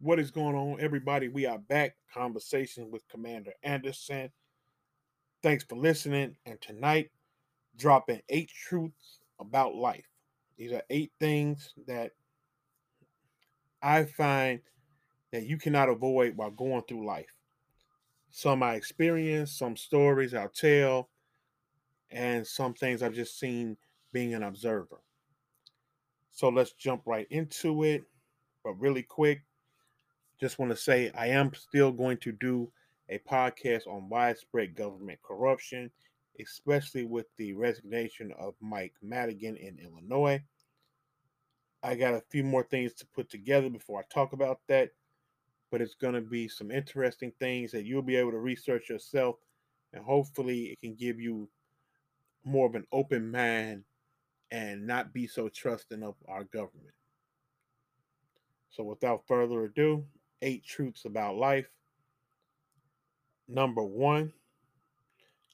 What is going on, everybody? We are back. Conversation with Commander Anderson. Thanks for listening. And tonight, dropping eight truths about life. These are eight things that I find that you cannot avoid while going through life. Some I experience, some stories I'll tell, and some things I've just seen being an observer. So let's jump right into it. But really quick, just want to say I am still going to do a podcast on widespread government corruption, especially with the resignation of Mike Madigan in Illinois. I got a few more things to put together before I talk about that, but it's going to be some interesting things that you'll be able to research yourself, and hopefully, it can give you more of an open mind and not be so trusting of our government. So, without further ado, eight truths about life. Number one,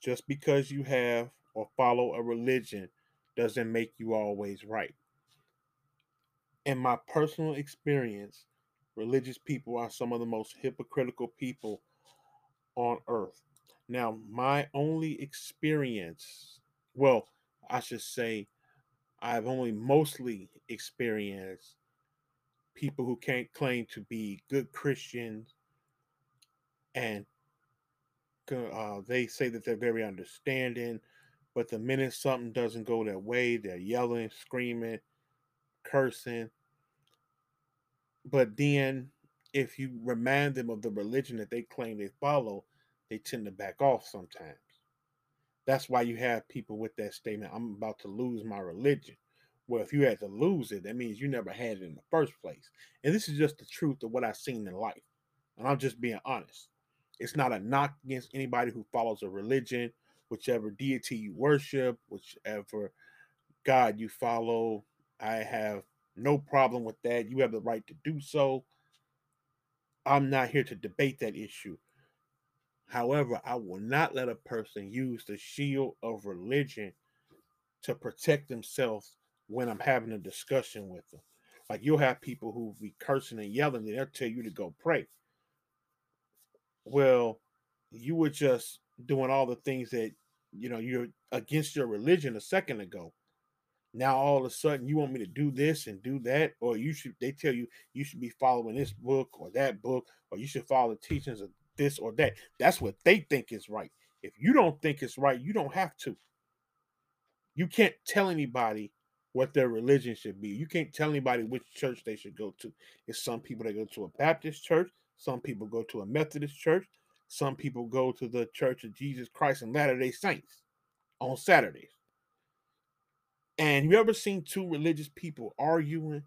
just because you have or follow a religion doesn't make you always right. In my personal experience, religious people are some of the most hypocritical people on earth. Now, my only experience, well, I should say, I've only mostly experienced people who can't claim to be good Christians and uh, they say that they're very understanding, but the minute something doesn't go their way, they're yelling, screaming, cursing. But then, if you remind them of the religion that they claim they follow, they tend to back off sometimes. That's why you have people with that statement I'm about to lose my religion. Well, if you had to lose it, that means you never had it in the first place. And this is just the truth of what I've seen in life. And I'm just being honest. It's not a knock against anybody who follows a religion, whichever deity you worship, whichever God you follow. I have no problem with that. You have the right to do so. I'm not here to debate that issue. However, I will not let a person use the shield of religion to protect themselves when I'm having a discussion with them. Like you'll have people who be cursing and yelling, and they'll tell you to go pray. Well, you were just doing all the things that you know you're against your religion a second ago. Now all of a sudden you want me to do this and do that, or you should they tell you you should be following this book or that book, or you should follow the teachings of this or that. That's what they think is right. If you don't think it's right, you don't have to. You can't tell anybody what their religion should be. You can't tell anybody which church they should go to. It's some people that go to a Baptist church, some people go to a Methodist church, some people go to the Church of Jesus Christ and Latter day Saints on Saturdays. And you ever seen two religious people arguing?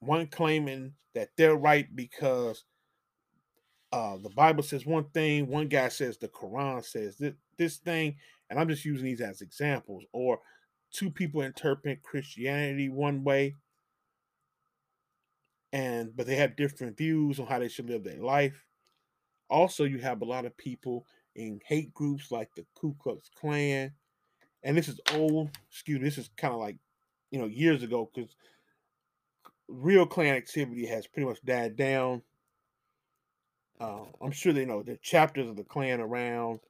One claiming that they're right because uh, the Bible says one thing, one guy says the Quran says this, this thing, and I'm just using these as examples. Or two people interpret Christianity one way, and but they have different views on how they should live their life. Also, you have a lot of people in hate groups like the Ku Klux Klan, and this is old. Excuse me, this is kind of like you know years ago because real Klan activity has pretty much died down. Uh, I'm sure they know the chapters of the Klan around,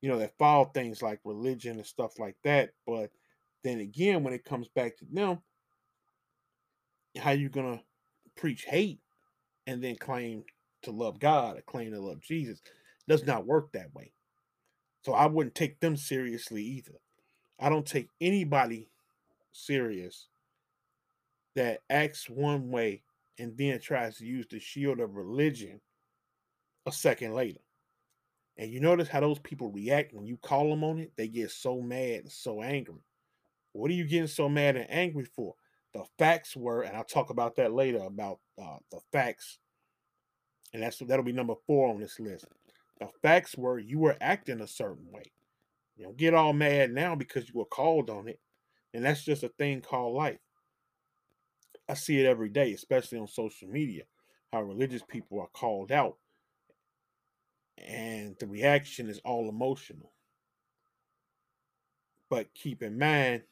you know, that follow things like religion and stuff like that, but then again, when it comes back to them, how you gonna preach hate and then claim to love God or claim to love Jesus does not work that way. So I wouldn't take them seriously either. I don't take anybody serious that acts one way and then tries to use the shield of religion a second later. And you notice how those people react when you call them on it? They get so mad and so angry. What are you getting so mad and angry for? The facts were, and I'll talk about that later about uh, the facts, and that's that'll be number four on this list. The facts were you were acting a certain way. You don't get all mad now because you were called on it, and that's just a thing called life. I see it every day, especially on social media, how religious people are called out, and the reaction is all emotional. But keep in mind,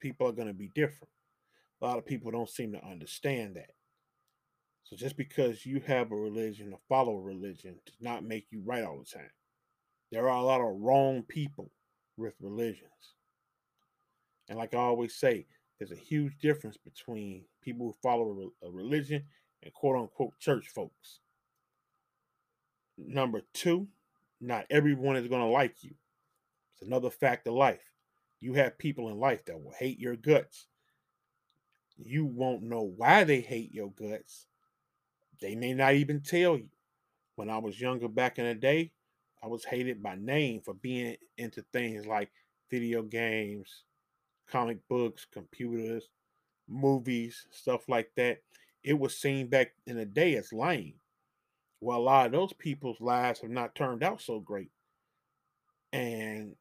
people are going to be different. A lot of people don't seem to understand that. So just because you have a religion or follow a religion does not make you right all the time. There are a lot of wrong people with religions. And like I always say, there's a huge difference between people who follow a religion and quote unquote church folks. Number two, not everyone is going to like you. It's another fact of life. You have people in life that will hate your guts. You won't know why they hate your guts. They may not even tell you. When I was younger back in the day, I was hated by name for being into things like video games, comic books, computers, movies, stuff like that. It was seen back in the day as lame. Well, a lot of those people's lives have not turned out so great. And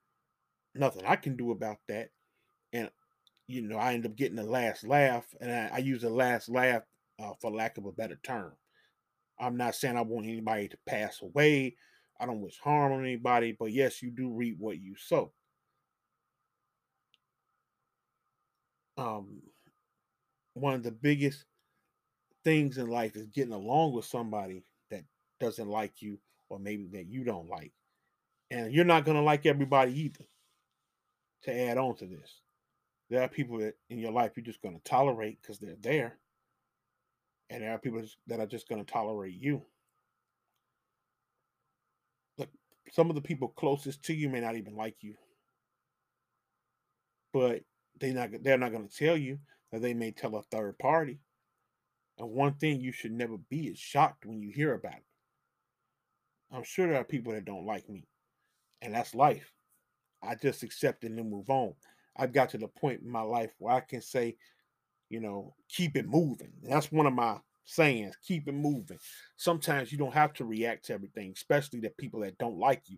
nothing I can do about that. And, you know, I end up getting the last laugh. And I, I use the last laugh uh, for lack of a better term. I'm not saying I want anybody to pass away. I don't wish harm on anybody, but yes, you do reap what you sow. Um, one of the biggest things in life is getting along with somebody that doesn't like you or maybe that you don't like. And you're not going to like everybody either. To add on to this, there are people that in your life you're just going to tolerate because they're there. And there are people that are just going to tolerate you. Look, some of the people closest to you may not even like you. But they not they're not going to tell you that they may tell a third party. And one thing you should never be is shocked when you hear about it. I'm sure there are people that don't like me, and that's life. I just accept it and move on. I've got to the point in my life where I can say, you know, keep it moving. that's one of my sayings, keep it moving. Sometimes you don't have to react to everything, especially the people that don't like you.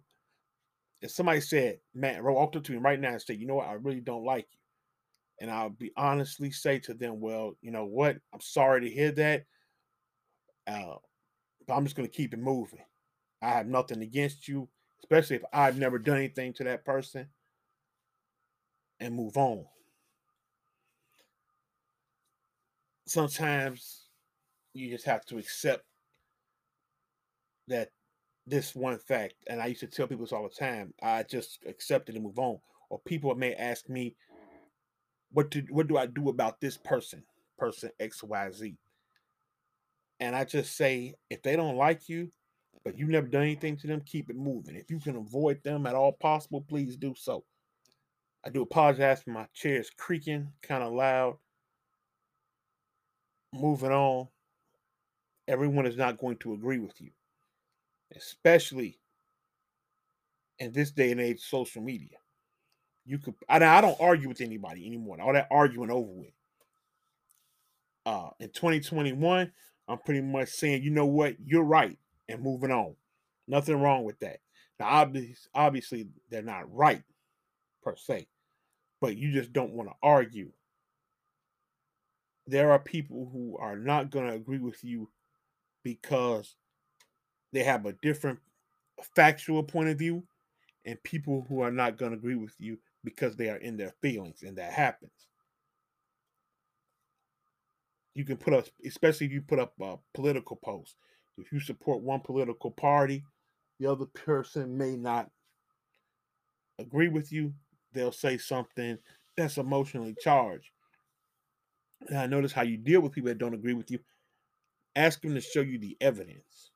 If somebody said, man, walked up to me right now and said, you know what, I really don't like you and I'll be honestly say to them, well, you know what? I'm sorry to hear that. Uh, but I'm just going to keep it moving. I have nothing against you, especially if I've never done anything to that person, and move on. Sometimes you just have to accept that this one fact, and I used to tell people this all the time. I just accept it and move on. Or people may ask me, what do what do I do about this person, person XYZ? And I just say, if they don't like you, but you've never done anything to them, keep it moving. If you can avoid them at all possible, please do so. I do apologize for my chairs creaking kind of loud. Moving on. Everyone is not going to agree with you, especially in this day and age, social media. You could I, I don't argue with anybody anymore. All that arguing over with. Uh in 2021, I'm pretty much saying, you know what, you're right, and moving on. Nothing wrong with that. Now, obviously, obviously, they're not right per se, but you just don't want to argue. There are people who are not going to agree with you because they have a different factual point of view, and people who are not going to agree with you because they are in their feelings, and that happens. You can put up, especially if you put up a political post. If you support one political party, the other person may not agree with you. They'll say something that's emotionally charged. And I notice how you deal with people that don't agree with you. Ask them to show you the evidence.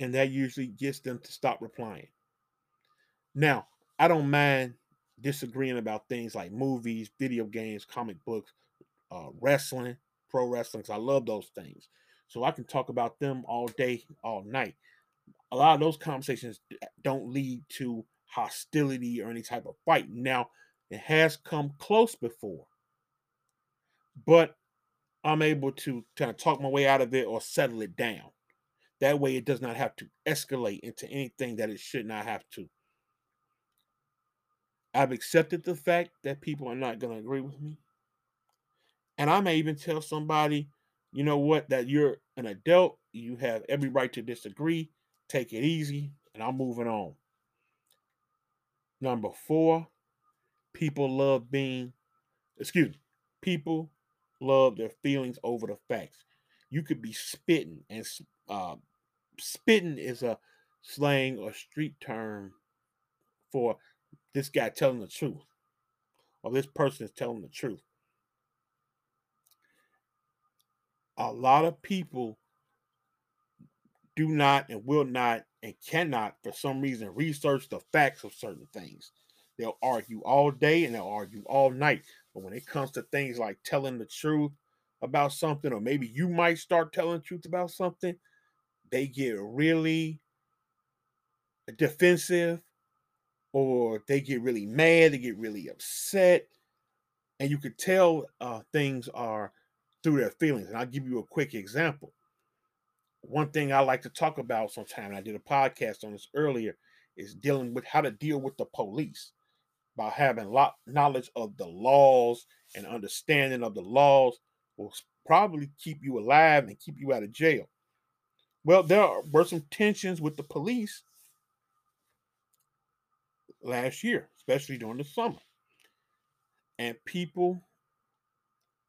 And that usually gets them to stop replying. Now, I don't mind disagreeing about things like movies, video games, comic books, uh, wrestling, pro wrestling, because I love those things. So I can talk about them all day, all night. A lot of those conversations don't lead to hostility or any type of fight. Now, it has come close before, but I'm able to kind of talk my way out of it or settle it down. That way, it does not have to escalate into anything that it should not have to. I've accepted the fact that people are not going to agree with me. And I may even tell somebody, you know what, that you're an adult, you have every right to disagree, take it easy, and I'm moving on. Number four, people love being, excuse me, people love their feelings over the facts. You could be spitting, and uh, spitting is a slang or street term for this guy telling the truth, or this person is telling the truth. A lot of people do not and will not and cannot, for some reason, research the facts of certain things. They'll argue all day and they'll argue all night. But when it comes to things like telling the truth about something, or maybe you might start telling truth about something, they get really defensive or they get really mad, they get really upset. And you could tell uh, things are through their feelings. And I'll give you a quick example. One thing I like to talk about sometimes, I did a podcast on this earlier, is dealing with how to deal with the police by having lot knowledge of the laws and understanding of the laws will probably keep you alive and keep you out of jail. Well, there were some tensions with the police last year, especially during the summer. And people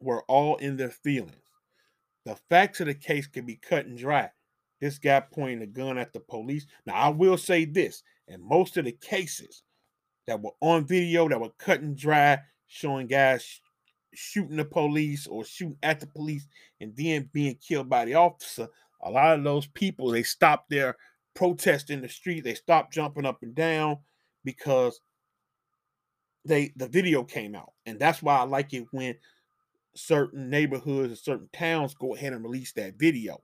were all in their feelings. The facts of the case can be cut and dry. This guy pointing a gun at the police. Now, I will say this in most of the cases that were on video that were cut and dry, showing guys shooting the police or shooting at the police and then being killed by the officer, a lot of those people they stopped their protest in the street. They stopped jumping up and down because they the video came out, and that's why I like it when certain neighborhoods and certain towns go ahead and release that video.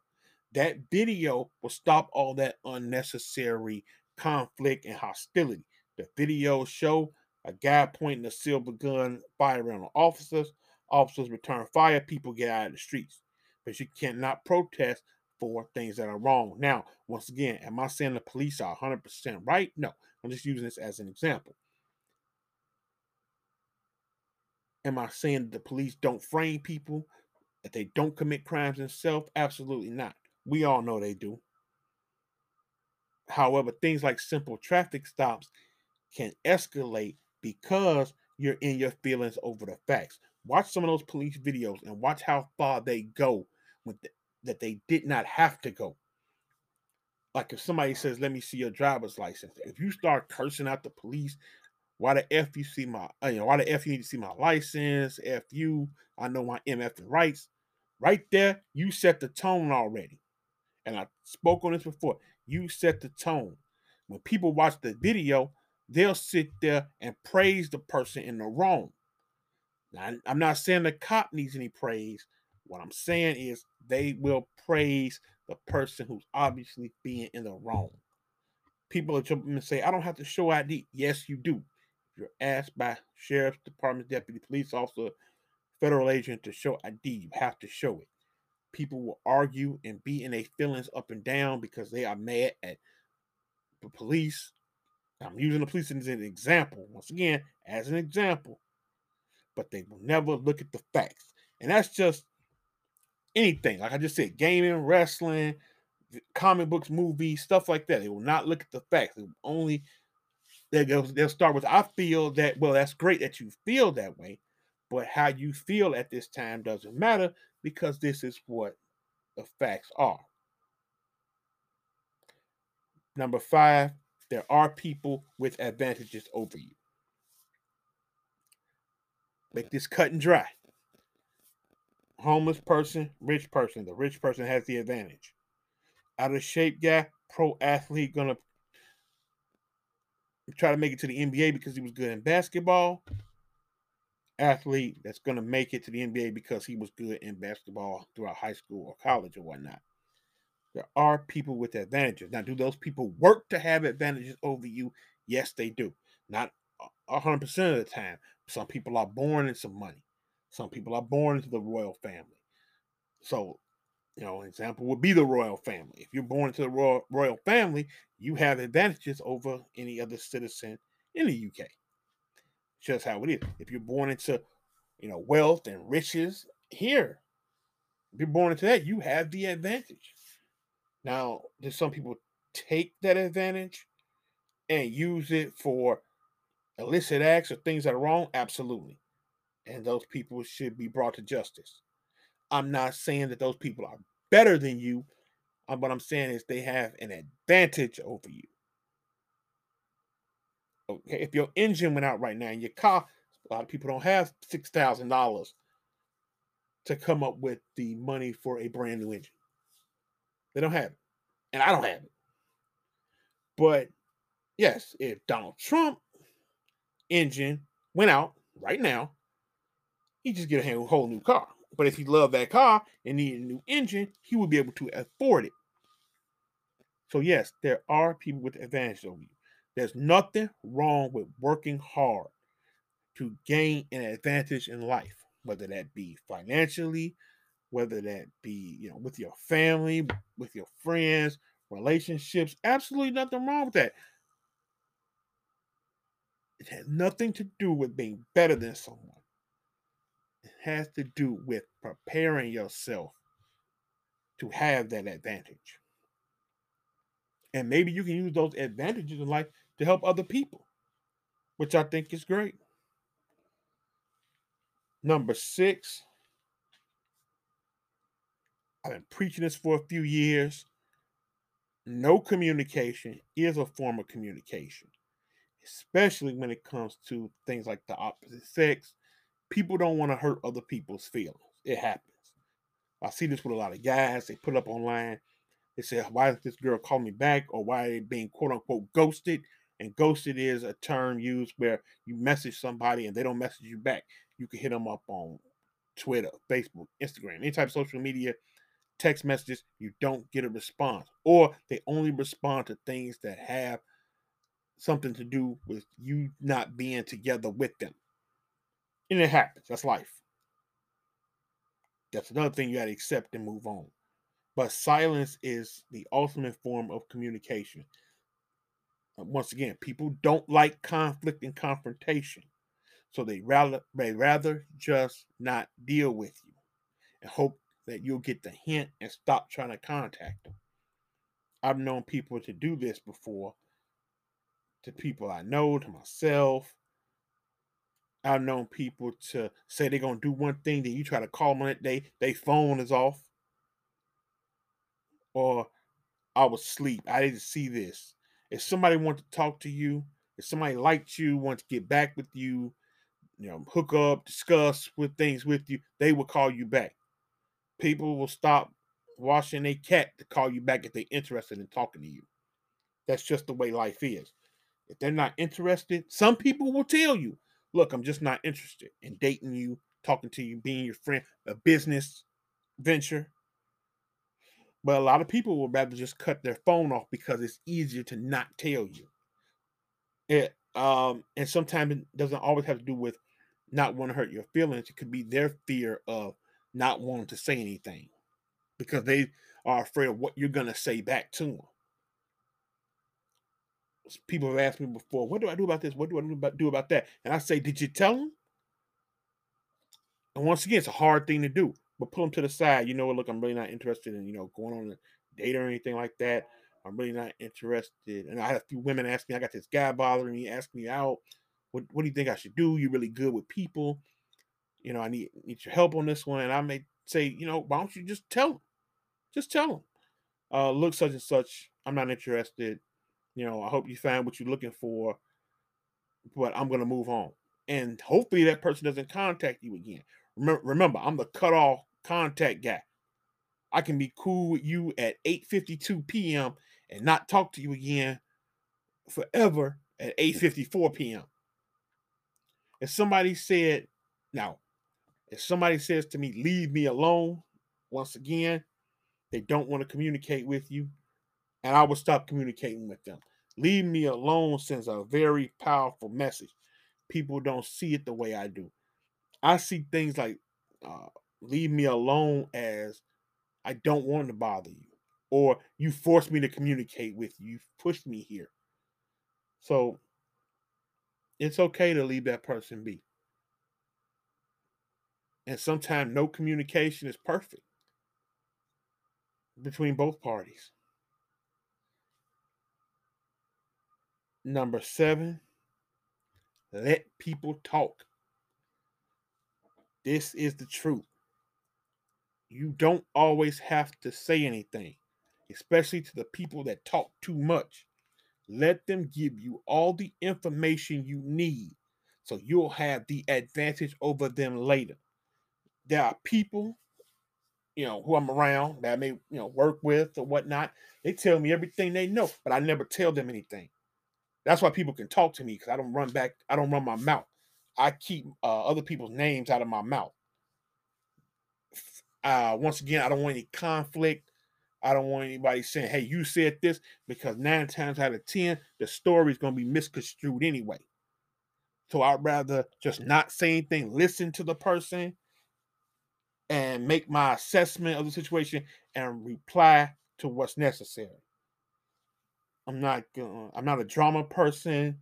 That video will stop all that unnecessary conflict and hostility. The video show a guy pointing a silver gun, firing on officers. Officers return fire. People get out of the streets. But you cannot protest for things that are wrong. Now, once again, am I saying the police are 100% right? No. I'm just using this as an example. Am I saying that the police don't frame people, that they don't commit crimes themselves? Absolutely not. We all know they do. However, things like simple traffic stops can escalate because you're in your feelings over the facts. Watch some of those police videos and watch how far they go with the, that they did not have to go. Like if somebody says, "Let me see your driver's license," if you start cursing out the police, why the f you see my, uh, you know, why the f you need to see my license? F you, I know my MF and rights. Right there, you set the tone already. And I spoke on this before. You set the tone. When people watch the video, they'll sit there and praise the person in the wrong. Now, I'm not saying the cop needs any praise. What I'm saying is they will praise the person who's obviously being in the wrong. People are jumping and say, I don't have to show ID. Yes, you do. You're asked by sheriff's department, deputy police officer, federal agent to show ID, you have to show it. People will argue and be in their feelings up and down because they are mad at the police. I'm using the police as an example, once again, as an example, but they will never look at the facts. And that's just anything. Like I just said, gaming, wrestling, comic books, movies, stuff like that. They will not look at the facts. They will only they'll, they'll start with I feel that well, that's great that you feel that way, but how you feel at this time doesn't matter because this is what the facts are. Number five, there are people with advantages over you. Make this cut and dry homeless person, rich person. The rich person has the advantage. Out of shape guy, pro athlete, gonna try to make it to the NBA because he was good in basketball. Athlete that's gonna make it to the NBA because he was good in basketball throughout high school or college or whatnot. There are people with advantages. Now, do those people work to have advantages over you? Yes, they do. Not 100% of the time. Some people are born in some money. Some people are born into the royal family. So, you know, an example would be the royal family. If you're born into the royal, royal family, you have advantages over any other citizen in the UK. Just how it is. If you're born into, you know, wealth and riches here, if you're born into that, you have the advantage. Now, do some people take that advantage and use it for illicit acts or things that are wrong? Absolutely and those people should be brought to justice. I'm not saying that those people are better than you. Uh, what I'm saying is they have an advantage over you. Okay, if your engine went out right now in your car, a lot of people don't have six thousand dollars to come up with the money for a brand new engine. They don't have it, and I don't have it. But yes, if Donald Trump engine went out right now, he just get a whole new car. But if he loved that car and needed a new engine, he would be able to afford it. So yes, there are people with advantage over you. There's nothing wrong with working hard to gain an advantage in life, whether that be financially, whether that be, you know, with your family, with your friends, relationships. Absolutely nothing wrong with that. It has nothing to do with being better than someone. Has to do with preparing yourself to have that advantage. And maybe you can use those advantages in life to help other people, which I think is great. Number six, I've been preaching this for a few years. No communication is a form of communication, especially when it comes to things like the opposite sex. People don't want to hurt other people's feelings. It happens. I see this with a lot of guys. They put up online. They say, "Why is this girl call me back?" or "Why are they being quote unquote ghosted?" And ghosted is a term used where you message somebody and they don't message you back. You can hit them up on Twitter, Facebook, Instagram, any type of social media, text messages. You don't get a response, or they only respond to things that have something to do with you not being together with them. And it happens. That's life. That's another thing you got to accept and move on. But silence is the ultimate form of communication. Uh, once again, people don't like conflict and confrontation. So they rather they rather just not deal with you and hope that you'll get the hint and stop trying to contact them. I've known people to do this before to people I know, to myself. I've known people to say they're gonna do one thing, then you try to call them on that day, their phone is off. Or I was asleep. I didn't see this. If somebody wants to talk to you, if somebody liked you, wants to get back with you, you know, hook up, discuss with things with you, they will call you back. People will stop washing a cat to call you back if they're interested in talking to you. That's just the way life is. If they're not interested, some people will tell you, look, I'm just not interested in dating you, talking to you, being your friend, a business venture. But a lot of people will rather just cut their phone off because it's easier to not tell you. It um and sometimes it doesn't always have to do with not want to hurt your feelings. It could be their fear of not wanting to say anything because they are afraid of what you're gonna say back to them. People have asked me before, what do I do about this? What do I do about, that? And I say, did you tell them? And once again, it's a hard thing to do, but pull them to the side. You know what? Look, I'm really not interested in you know going on a date or anything like that. I'm really not interested. And I had a few women ask me, I got this guy bothering me, asking me out. What, what do you think I should do? You're really good with people. You know, I need need your help on this one. And I may say, you know, why don't you just tell them? Just tell them. Uh, look, such and such. I'm not interested. You know, I hope you find what you're looking for, but I'm gonna move on. And hopefully that person doesn't contact you again. Remember, remember, I'm the cutoff contact guy. I can be cool with you at 8:52 p.m. and not talk to you again forever at 8:54 p.m. If somebody said, now, if somebody says to me, leave me alone, once again, they don't want to communicate with you, and I will stop communicating with them. Leave me alone sends a very powerful message. People don't see it the way I do. I see things like uh, leave me alone as I don't want to bother you, or you forced me to communicate with you, you pushed me here. So it's okay to leave that person be. And sometimes no communication is perfect between both parties. Number seven, let people talk. This is the truth. you don't always have to say anything, especially to the people that talk too much. Let them give you all the information you need so you'll have the advantage over them later. There are people, you know, who I'm around that I may, you know, work with or whatnot. They tell me everything they know, but I never tell them anything. That's why people can talk to me because I don't run back, I don't run my mouth. I keep uh, other people's names out of my mouth. Uh, once again, I don't want any conflict. I don't want anybody saying, hey, you said this, because nine times out of 10, the story is going to be misconstrued anyway. So I'd rather just not say anything, listen to the person, and make my assessment of the situation and reply to what's necessary. I'm not I'm not a drama person.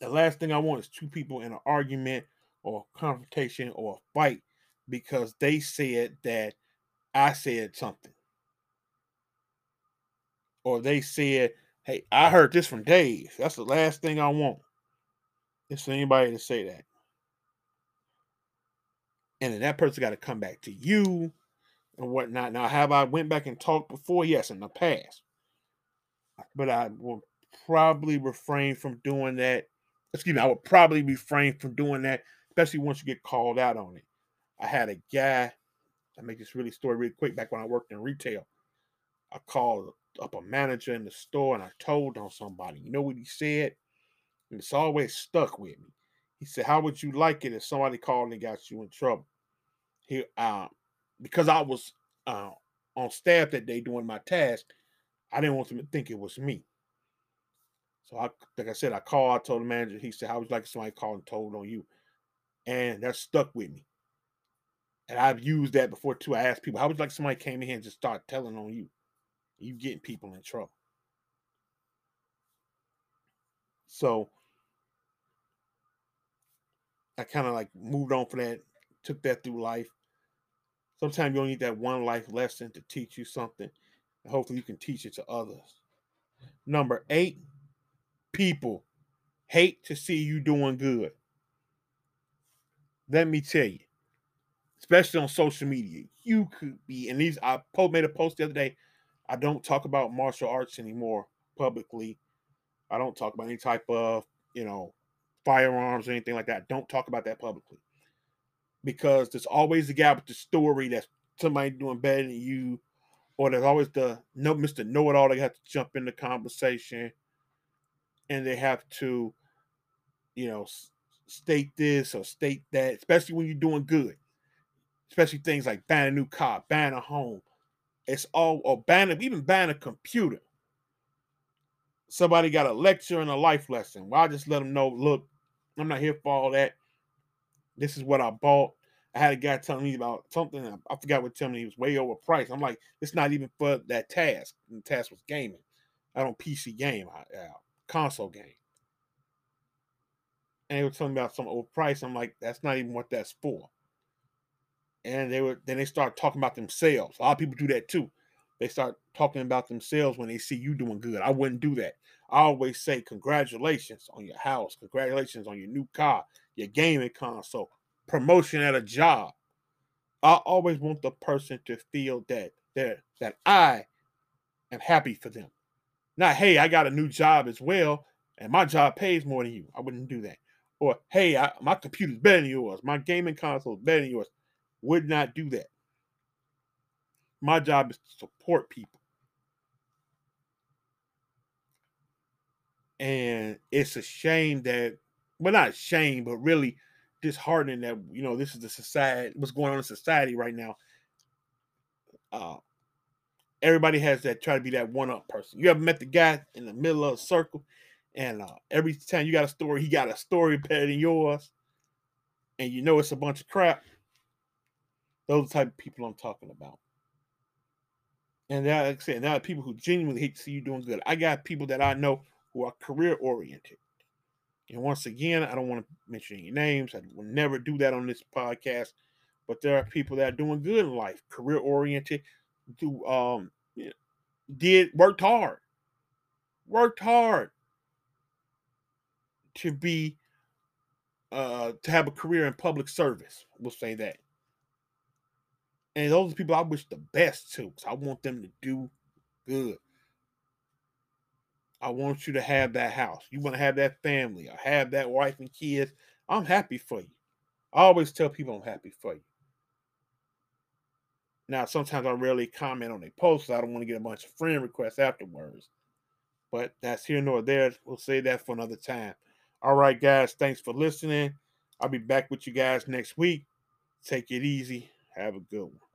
The last thing I want is two people in an argument or confrontation or a fight because they said that I said something. Or they said, hey, I heard this from Dave. That's the last thing I want. Is for anybody to say that. And then that person got to come back to you and whatnot. Now, have I went back and talked before? Yes, in the past. But I will probably refrain from doing that. Excuse me, I would probably refrain from doing that, especially once you get called out on it. I had a guy I make this really story really quick. Back when I worked in retail, I called up a manager in the store and I told on somebody. You know what he said? And it's always stuck with me. He said, "How would you like it if somebody called and got you in trouble?" He, uh, because I was uh, on staff that day doing my task, I didn't want them to think it was me. So I, like I said, I called. I told the manager. He said, "How would you like somebody called and told on you?" And that stuck with me. And I've used that before too. I asked people, how would you like somebody came in here and just start telling on you? You getting people in trouble. So I kind of like moved on from that, took that through life. Sometimes you only need that one life lesson to teach you something. Hopefully you can teach it to others. Number eight, people hate to see you doing good. Let me tell you, especially on social media. You could be, and these I made a post the other day. I don't talk about martial arts anymore publicly. I don't talk about any type of, you know, firearms or anything like that. Don't talk about that publicly. Because there's always the guy with the story that somebody doing better than you, or there's always the no Mr. Know It All. They have to jump in the conversation and they have to, you know, state this or state that, especially when you're doing good especially things like buying a new car, buying a home. It's all or buying even buying a computer. Somebody got a lecture and a life lesson. Well, I just let them know, look, I'm not here for all that. This is what I bought. I had a guy telling me about something. I forgot what telling me he was way overpriced. I'm like, it's not even for that task. And the task was gaming. I don't PC game, I, uh, console game. And they were telling me about some overpriced. I'm like, that's not even what that's for and they were then they start talking about themselves. A lot of people do that too. They start talking about themselves when they see you doing good. I wouldn't do that. I always say congratulations on your house, congratulations on your new car, your gaming console, promotion at a job. I always want the person to feel that that that I am happy for them. Not hey, I got a new job as well, and my job pays more than you. I wouldn't do that. Or hey, I, my computer's better than yours. My gaming console is better than yours would not do that. My job is to support people. And it's a shame that, well, not shame, but really disheartening that, you know, this is the society, what's going on in society right now. Uh, everybody has that try to be that one up person. You ever met the guy in the middle of a circle, and uh, every time you got a story, he got a story better than yours, and you know it's a bunch of crap. Those type of people I'm talking about. And that, like I said, now people who genuinely hate to see you doing good. I got people that I know who are career oriented. And once again, I don't want to mention any names. I will never do that on this podcast. But there are people that are doing good in life, career oriented, do um did worked hard. Worked hard to be uh to have a career in public service. We'll say that And those are people I wish the best to, because I want them to do good. I want you to have that house. You want to have that family I have that wife and kids. I'm happy for you. I always tell people I'm happy for you. Now, sometimes I rarely comment on a post. So I don't want to get a bunch of friend requests afterwards. But that's here nor there. We'll say that for another time. All right, guys. Thanks for listening. I'll be back with you guys next week. Take it easy. Have a good one.